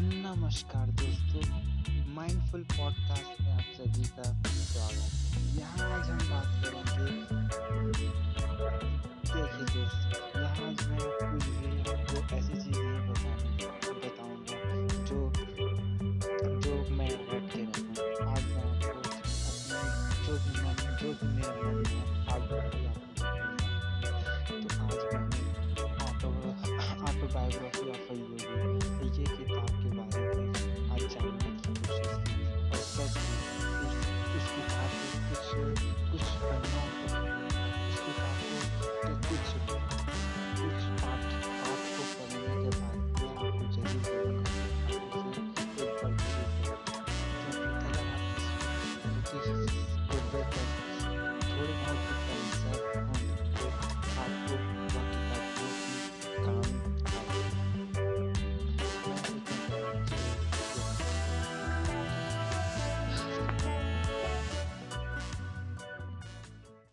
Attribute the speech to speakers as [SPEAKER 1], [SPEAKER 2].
[SPEAKER 1] नमस्कार दोस्तों mindful podcast में आप सभी का स्वागत यहाँ आज हम बात करेंगे, देखिए दोस्तों, यहाँ आज मैं आपको ये आपको ऐसी चीज़ें बताऊँगा बताऊँगा जो जो मैं के आज मैं आपको अपने जो भी मन, जो भी मेरे मन में आज तो आज मैंने ऑटोबायोग्राफी कुछ कुछ करना